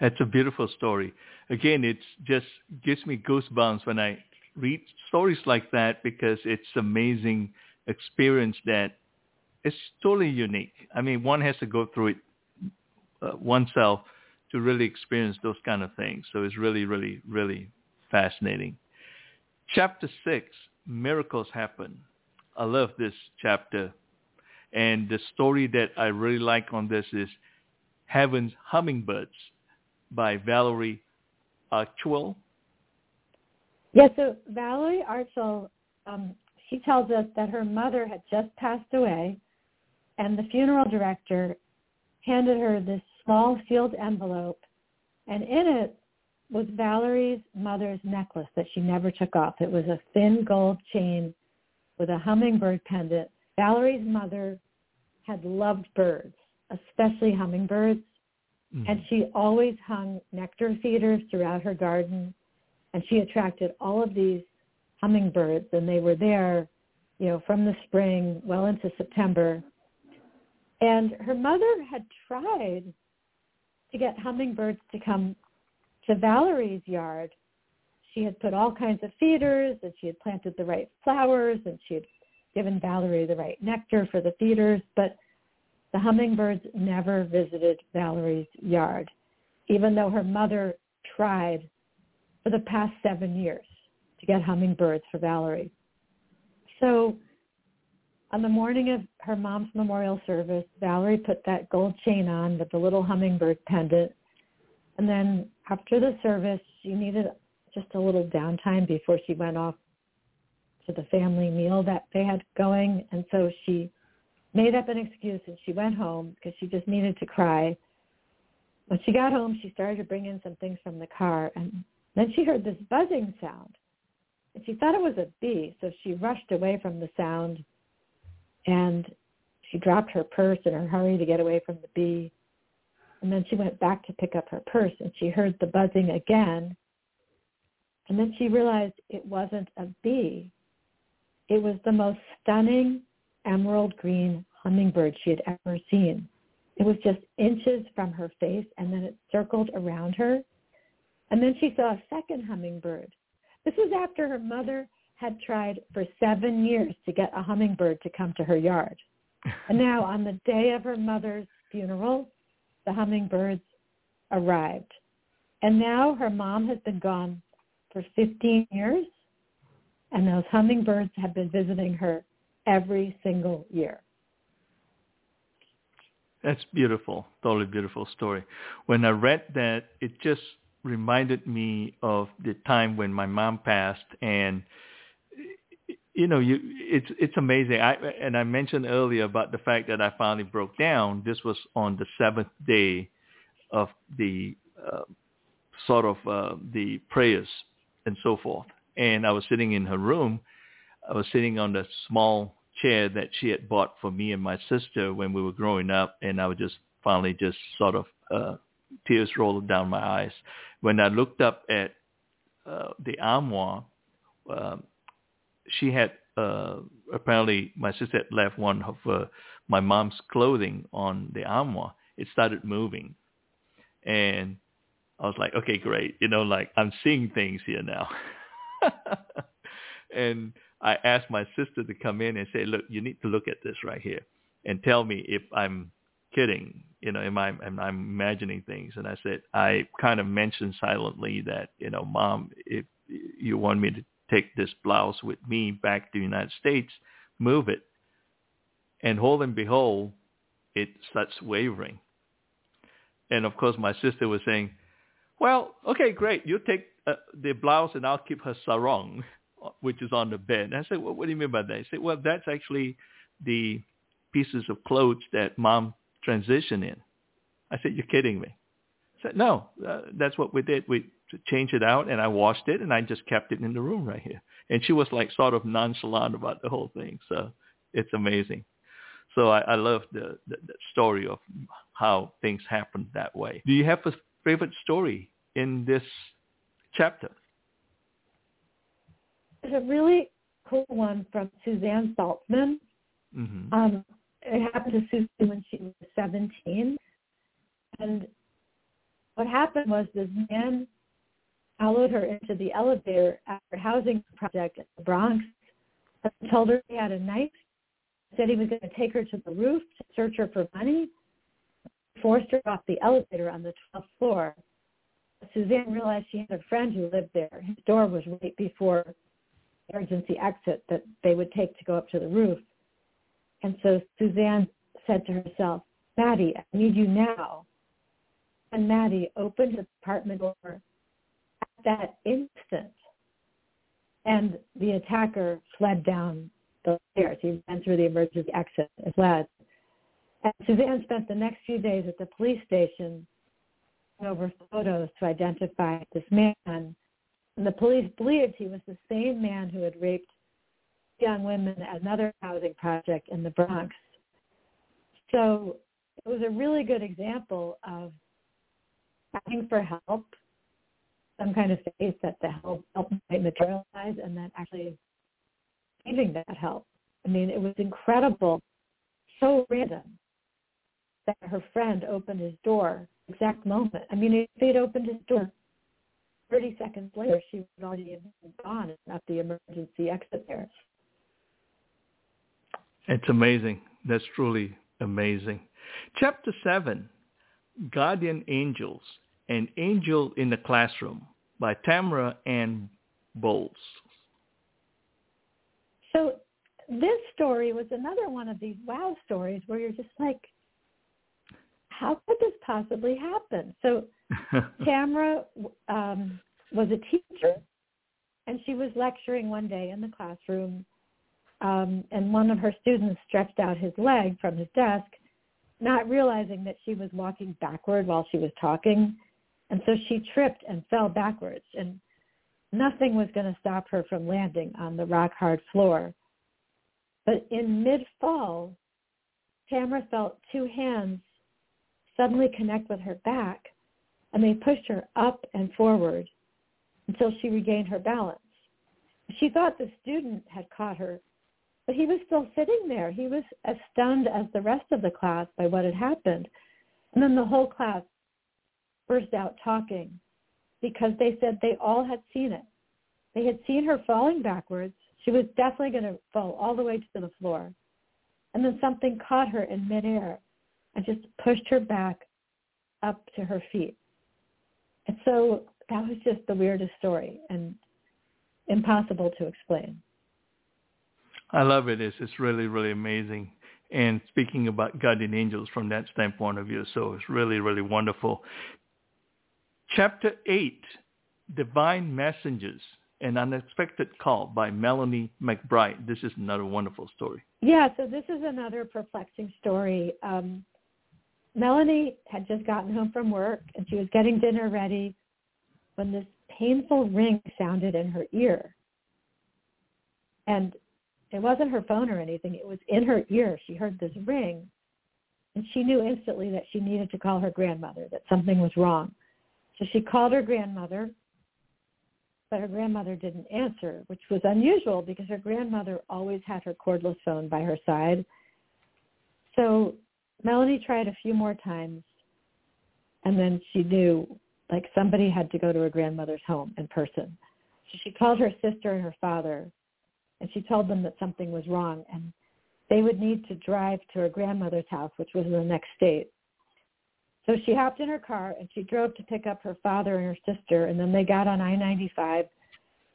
That's a beautiful story. Again, it just gives me goosebumps when I read stories like that because it's amazing experience that it's totally unique. I mean, one has to go through it uh, oneself to really experience those kind of things. So it's really, really, really fascinating. Chapter six, miracles happen. I love this chapter. And the story that I really like on this is Heaven's Hummingbirds by Valerie Archwell. Yeah, so Valerie Archwell, um, she tells us that her mother had just passed away, and the funeral director handed her this small sealed envelope, and in it was Valerie's mother's necklace that she never took off. It was a thin gold chain with a hummingbird pendant. Valerie's mother had loved birds, especially hummingbirds, mm-hmm. and she always hung nectar feeders throughout her garden and she attracted all of these hummingbirds and they were there you know from the spring well into september and her mother had tried to get hummingbirds to come to valerie's yard she had put all kinds of feeders and she had planted the right flowers and she had given valerie the right nectar for the feeders but the hummingbirds never visited valerie's yard even though her mother tried for the past seven years to get hummingbirds for Valerie. So on the morning of her mom's memorial service, Valerie put that gold chain on with the little hummingbird pendant. And then after the service, she needed just a little downtime before she went off to the family meal that they had going. And so she made up an excuse and she went home because she just needed to cry. When she got home, she started to bring in some things from the car. And then she heard this buzzing sound. And she thought it was a bee, so she rushed away from the sound and she dropped her purse in her hurry to get away from the bee. And then she went back to pick up her purse and she heard the buzzing again. And then she realized it wasn't a bee. It was the most stunning emerald green hummingbird she had ever seen. It was just inches from her face and then it circled around her and then she saw a second hummingbird. This was after her mother had tried for seven years to get a hummingbird to come to her yard. and now on the day of her mother's funeral, the hummingbirds arrived. And now her mom has been gone for 15 years, and those hummingbirds have been visiting her every single year. That's beautiful. Totally beautiful story. When I read that, it just reminded me of the time when my mom passed and you know, you it's it's amazing. I and I mentioned earlier about the fact that I finally broke down. This was on the seventh day of the uh, sort of uh, the prayers and so forth. And I was sitting in her room. I was sitting on the small chair that she had bought for me and my sister when we were growing up, and I was just finally just sort of uh, tears rolled down my eyes when I looked up at uh, the armoire. Um, she had uh, apparently my sister had left one of uh, my mom's clothing on the armoire. It started moving, and I was like, okay, great. You know, like I'm seeing things here now. [LAUGHS] and I asked my sister to come in and say, look, you need to look at this right here and tell me if I'm kidding. You know, am I am I imagining things? And I said, I kind of mentioned silently that, you know, mom, if you want me to take this blouse with me back to the United States, move it. And hold and behold, it starts wavering. And of course, my sister was saying, well, okay, great. You take uh, the blouse and I'll keep her sarong, which is on the bed. And I said, well, what do you mean by that? He said, well, that's actually the pieces of clothes that mom transitioned in. I said, you're kidding me. I said, no, uh, that's what we did. We changed it out and I washed it and I just kept it in the room right here. And she was like sort of nonchalant about the whole thing. So it's amazing. So I, I love the, the, the story of how things happened that way. Do you have a favorite story in this chapter? There's a really cool one from Suzanne Saltzman. Mm-hmm. Um, it happened to Susan when she was 17. And what happened was this man followed her into the elevator at her housing project in the Bronx and told her he had a knife, said he was going to take her to the roof to search her for money, forced her off the elevator on the 12th floor. Suzanne realized she had a friend who lived there. His door was right before the emergency exit that they would take to go up to the roof. And so Suzanne said to herself, Maddie, I need you now. And Maddie opened the apartment door that instant. And the attacker fled down the stairs. He ran through the emergency exit and fled. And Suzanne spent the next few days at the police station over photos to identify this man. And the police believed he was the same man who had raped young women at another housing project in the Bronx. So it was a really good example of asking for help, some kind of faith that the help, help might materialize and then actually giving that help. I mean, it was incredible, so random that her friend opened his door exact moment. I mean, if they'd opened his door 30 seconds later, she would already have gone at the emergency exit there. It's amazing. That's truly amazing. Chapter 7, Guardian Angels, An Angel in the Classroom by Tamara Ann Bowles. So this story was another one of these wow stories where you're just like, how could this possibly happen? So [LAUGHS] Tamara um, was a teacher, and she was lecturing one day in the classroom um, and one of her students stretched out his leg from his desk, not realizing that she was walking backward while she was talking. And so she tripped and fell backwards, and nothing was going to stop her from landing on the rock-hard floor. But in mid-fall, Tamara felt two hands suddenly connect with her back, and they pushed her up and forward until she regained her balance. She thought the student had caught her but he was still sitting there. He was as stunned as the rest of the class by what had happened. And then the whole class burst out talking because they said they all had seen it. They had seen her falling backwards. She was definitely going to fall all the way to the floor. And then something caught her in midair and just pushed her back up to her feet. And so that was just the weirdest story and impossible to explain. I love it. It's, it's really, really amazing. And speaking about guardian angels from that standpoint of view, so it's really, really wonderful. Chapter 8, Divine Messengers, An Unexpected Call by Melanie McBride. This is another wonderful story. Yeah, so this is another perplexing story. Um, Melanie had just gotten home from work and she was getting dinner ready when this painful ring sounded in her ear. And it wasn't her phone or anything. It was in her ear. She heard this ring. And she knew instantly that she needed to call her grandmother, that something was wrong. So she called her grandmother, but her grandmother didn't answer, which was unusual because her grandmother always had her cordless phone by her side. So Melanie tried a few more times, and then she knew like somebody had to go to her grandmother's home in person. So she called her sister and her father, and she told them that something was wrong, and they would need to drive to her grandmother's house, which was in the next state. So she hopped in her car and she drove to pick up her father and her sister, and then they got on I-95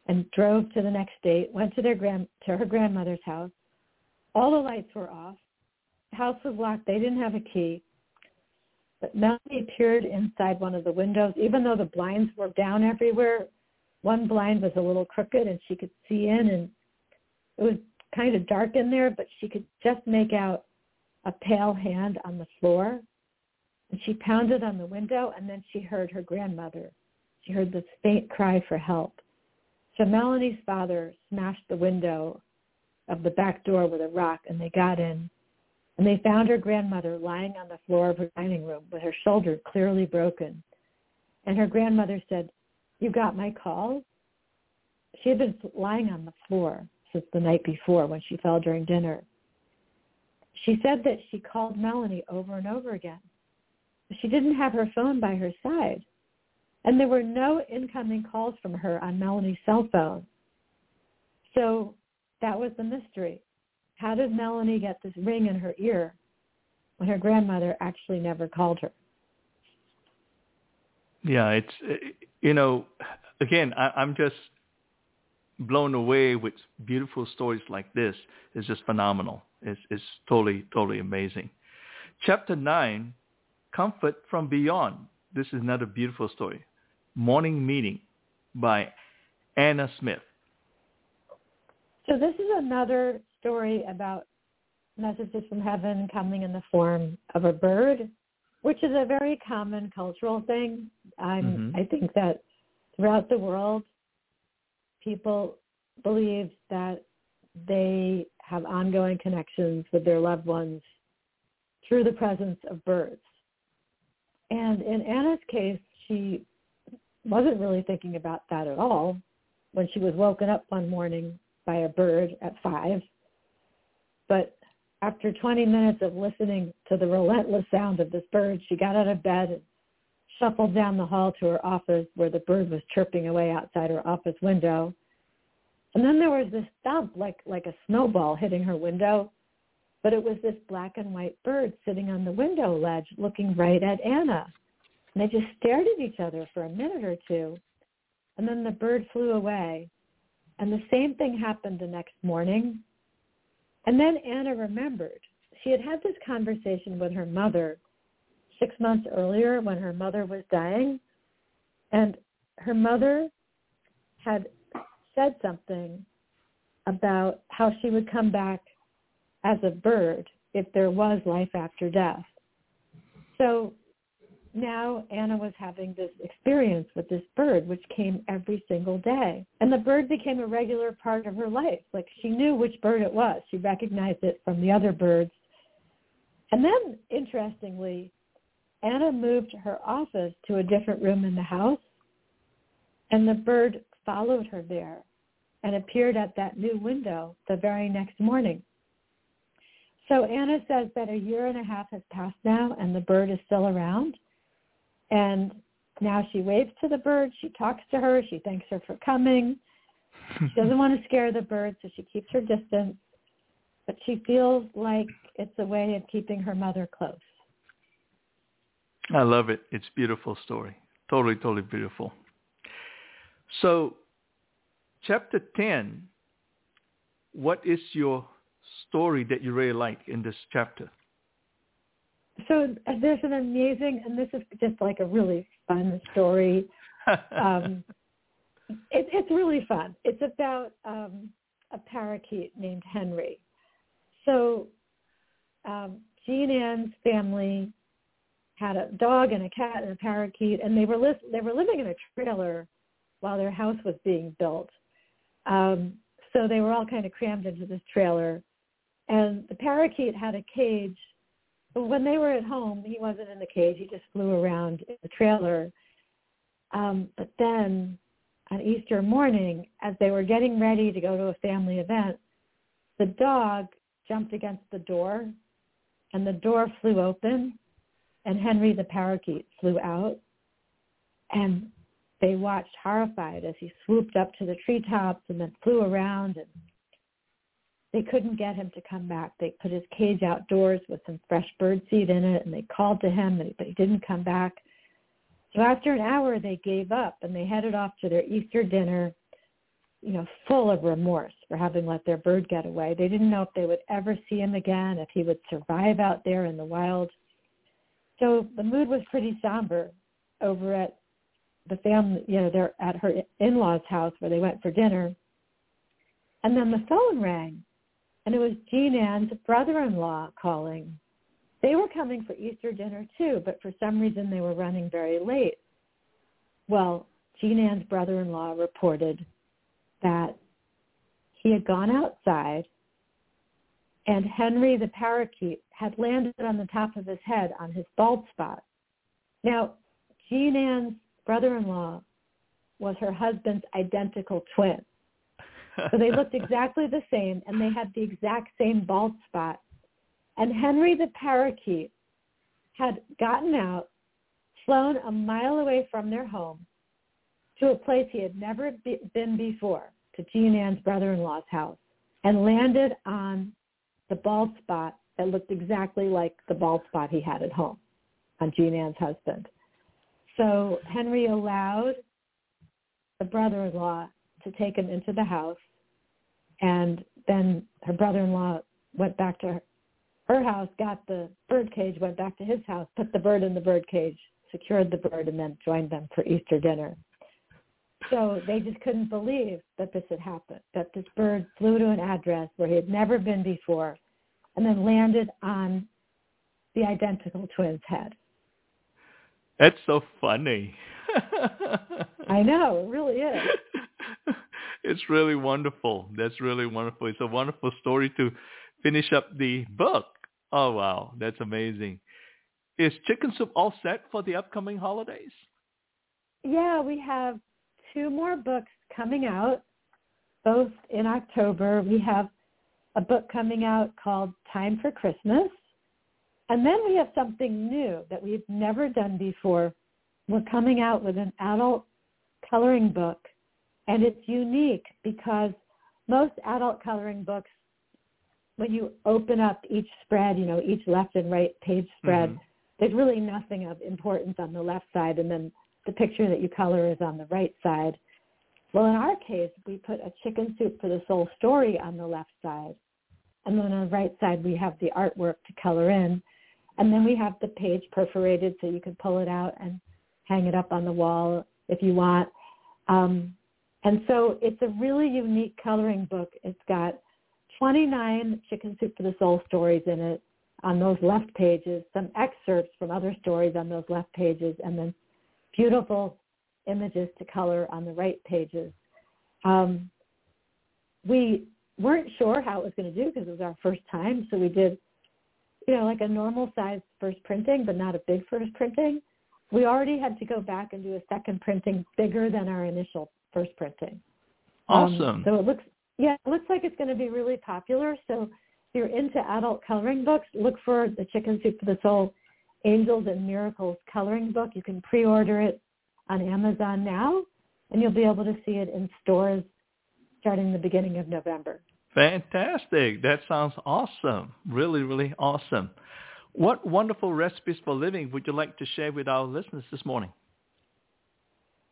and drove to the next state, went to their grand to her grandmother's house. All the lights were off. The house was locked. They didn't have a key. But Melanie peered inside one of the windows, even though the blinds were down everywhere. One blind was a little crooked, and she could see in, and it was kind of dark in there, but she could just make out a pale hand on the floor. And she pounded on the window, and then she heard her grandmother. She heard this faint cry for help. So Melanie's father smashed the window of the back door with a rock, and they got in. And they found her grandmother lying on the floor of her dining room with her shoulder clearly broken. And her grandmother said, you got my call? She had been lying on the floor since the night before when she fell during dinner. She said that she called Melanie over and over again. She didn't have her phone by her side. And there were no incoming calls from her on Melanie's cell phone. So that was the mystery. How did Melanie get this ring in her ear when her grandmother actually never called her? Yeah, it's you know, again, I, I'm just blown away with beautiful stories like this. It's just phenomenal. It's, it's totally, totally amazing. Chapter 9, Comfort from Beyond. This is another beautiful story. Morning Meeting by Anna Smith. So this is another story about messages from heaven coming in the form of a bird, which is a very common cultural thing. Mm-hmm. I think that throughout the world, people believe that they have ongoing connections with their loved ones through the presence of birds. And in Anna's case, she wasn't really thinking about that at all when she was woken up one morning by a bird at five but after 20 minutes of listening to the relentless sound of this bird, she got out of bed and shuffled down the hall to her office where the bird was chirping away outside her office window. And then there was this thump like, like a snowball hitting her window, but it was this black and white bird sitting on the window ledge looking right at Anna. And they just stared at each other for a minute or two. And then the bird flew away. And the same thing happened the next morning. And then Anna remembered. She had had this conversation with her mother six months earlier when her mother was dying. And her mother had said something about how she would come back as a bird if there was life after death. So now Anna was having this experience with this bird, which came every single day. And the bird became a regular part of her life. Like she knew which bird it was. She recognized it from the other birds. And then, interestingly, Anna moved her office to a different room in the house, and the bird followed her there and appeared at that new window the very next morning. So Anna says that a year and a half has passed now, and the bird is still around and now she waves to the bird. She talks to her. She thanks her for coming. She doesn't [LAUGHS] want to scare the bird, so she keeps her distance. But she feels like it's a way of keeping her mother close. I love it. It's a beautiful story. Totally, totally beautiful. So, chapter 10, what is your story that you really like in this chapter? So there's an amazing, and this is just like a really fun story. um, [LAUGHS] it, it's really fun. It's about um, a parakeet named Henry. So um, Jean Ann's family had a dog and a cat and a parakeet, and they were li- they were living in a trailer while their house was being built. Um, so they were all kind of crammed into this trailer, and the parakeet had a cage. When they were at home, he wasn't in the cage. He just flew around in the trailer. Um, but then on Easter morning, as they were getting ready to go to a family event, the dog jumped against the door and the door flew open and Henry the parakeet flew out and they watched horrified as he swooped up to the treetops and then flew around and they couldn't get him to come back. They put his cage outdoors with some fresh bird seed in it and they called to him but he didn't come back. So after an hour they gave up and they headed off to their Easter dinner, you know, full of remorse for having let their bird get away. They didn't know if they would ever see him again, if he would survive out there in the wild. So the mood was pretty somber over at the family, you know, they're at her in-laws' house where they went for dinner. And then the phone rang, and it was Jean Ann's brother-in-law calling. They were coming for Easter dinner too, but for some reason they were running very late. Well, Jean Ann's brother-in-law reported that he had gone outside and Henry the parakeet had landed on the top of his head on his bald spot. Now, Jean Ann's brother-in-law was her husband's identical twin. So they looked exactly the same and they had the exact same bald spot. And Henry the parakeet had gotten out, flown a mile away from their home to a place he had never be- been before, to Jean Ann's brother-in-law's house, and landed on the bald spot that looked exactly like the bald spot he had at home on Jean Ann's husband. So Henry allowed the brother-in-law to take him into the house, and then her brother-in-law went back to her, house, got the bird cage, went back to his house, put the bird in the bird cage, secured the bird, and then joined them for Easter dinner. So they just couldn't believe that this had happened, that this bird flew to an address where he had never been before and then landed on the identical twin's head. That's so funny. [LAUGHS] I know, it really is. [LAUGHS] It's really wonderful. That's really wonderful. It's a wonderful story to finish up the book. Oh, wow. That's amazing. Is Chicken Soup all set for the upcoming holidays? Yeah, we have two more books coming out, both in October. We have a book coming out called Time for Christmas. And then we have something new that we've never done before. We're coming out with an adult coloring book, and it's unique because most adult coloring books when you open up each spread, you know, each left and right page spread, mm-hmm. there's really nothing of importance on the left side, and then the picture that you color is on the right side. Well, in our case, we put a chicken soup for the soul story on the left side, and then on the right side we have the artwork to color in, and then we have the page perforated so you can pull it out and hang it up on the wall if you want. Um, and so it's a really unique coloring book. It's got 29 Chicken Soup for the Soul stories in it on those left pages, some excerpts from other stories on those left pages, and then beautiful images to color on the right pages. Um, we weren't sure how it was going to do because it was our first time, so we did, you know, like a normal size first printing, but not a big first printing. We already had to go back and do a second printing bigger than our initial first printing. Um, awesome. Um, so it looks yeah, it looks like it's going to be really popular. So if you're into adult coloring books, look for the Chicken Soup for the Soul Angels and Miracles coloring book. You can pre-order it on Amazon now, and you'll be able to see it in stores starting the beginning of November. Fantastic. That sounds awesome. Really, really awesome. What wonderful recipes for living would you like to share with our listeners this morning?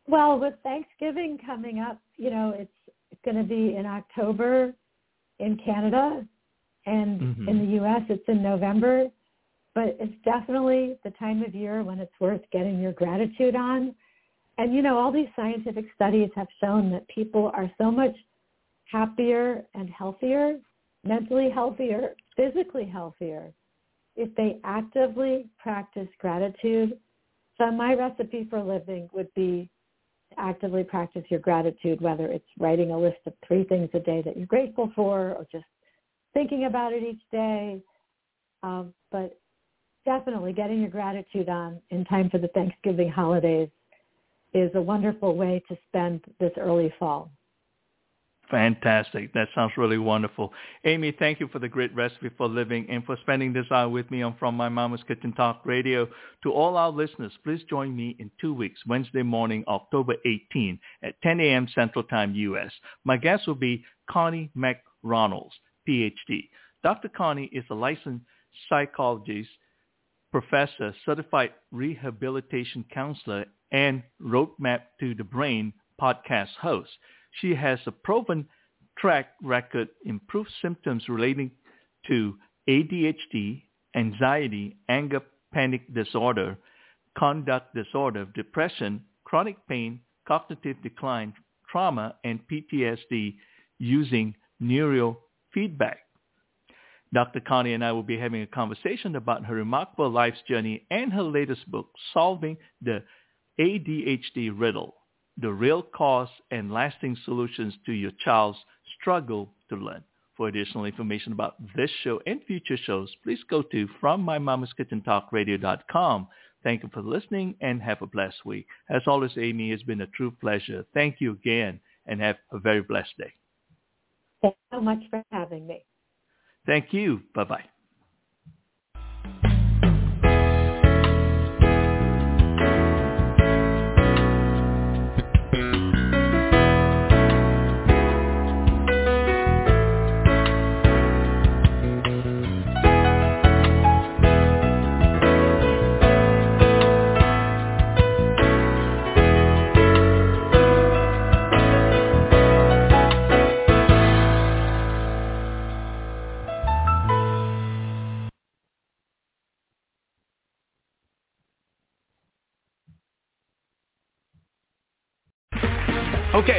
Well, with Thanksgiving coming up, you know, it's, going to be in October in Canada and mm-hmm. in the U.S. it's in November. But it's definitely the time of year when it's worth getting your gratitude on. And, you know, all these scientific studies have shown that people are so much happier and healthier, mentally healthier, physically healthier, if they actively practice gratitude. So my recipe for living would be actively practice your gratitude, whether it's writing a list of three things a day that you're grateful for or just thinking about it each day. Um, but definitely getting your gratitude on in time for the Thanksgiving holidays is a wonderful way to spend this early fall. Fantastic. That sounds really wonderful. Amy, thank you for the great recipe for living and for spending this hour with me on From My Mama's Kitchen Talk Radio. To all our listeners, please join me in two weeks, Wednesday morning, October 18 at 10 a.m. Central Time, U.S. My guest will be Connie McReynolds, PhD. Dr. Connie is a licensed psychologist, professor, certified rehabilitation counselor, and Roadmap to the Brain podcast host. She has a proven track record improved symptoms relating to ADHD, anxiety, anger, panic disorder, conduct disorder, depression, chronic pain, cognitive decline, trauma, and PTSD using neurofeedback. Dr. Connie and I will be having a conversation about her remarkable life's journey and her latest book, Solving the ADHD Riddle the real cause and lasting solutions to your child's struggle to learn. For additional information about this show and future shows, please go to FromMyMamaskitchenTalkRadio.com. Thank you for listening and have a blessed week. As always, Amy, it's been a true pleasure. Thank you again and have a very blessed day. Thanks so much for having me. Thank you. Bye-bye.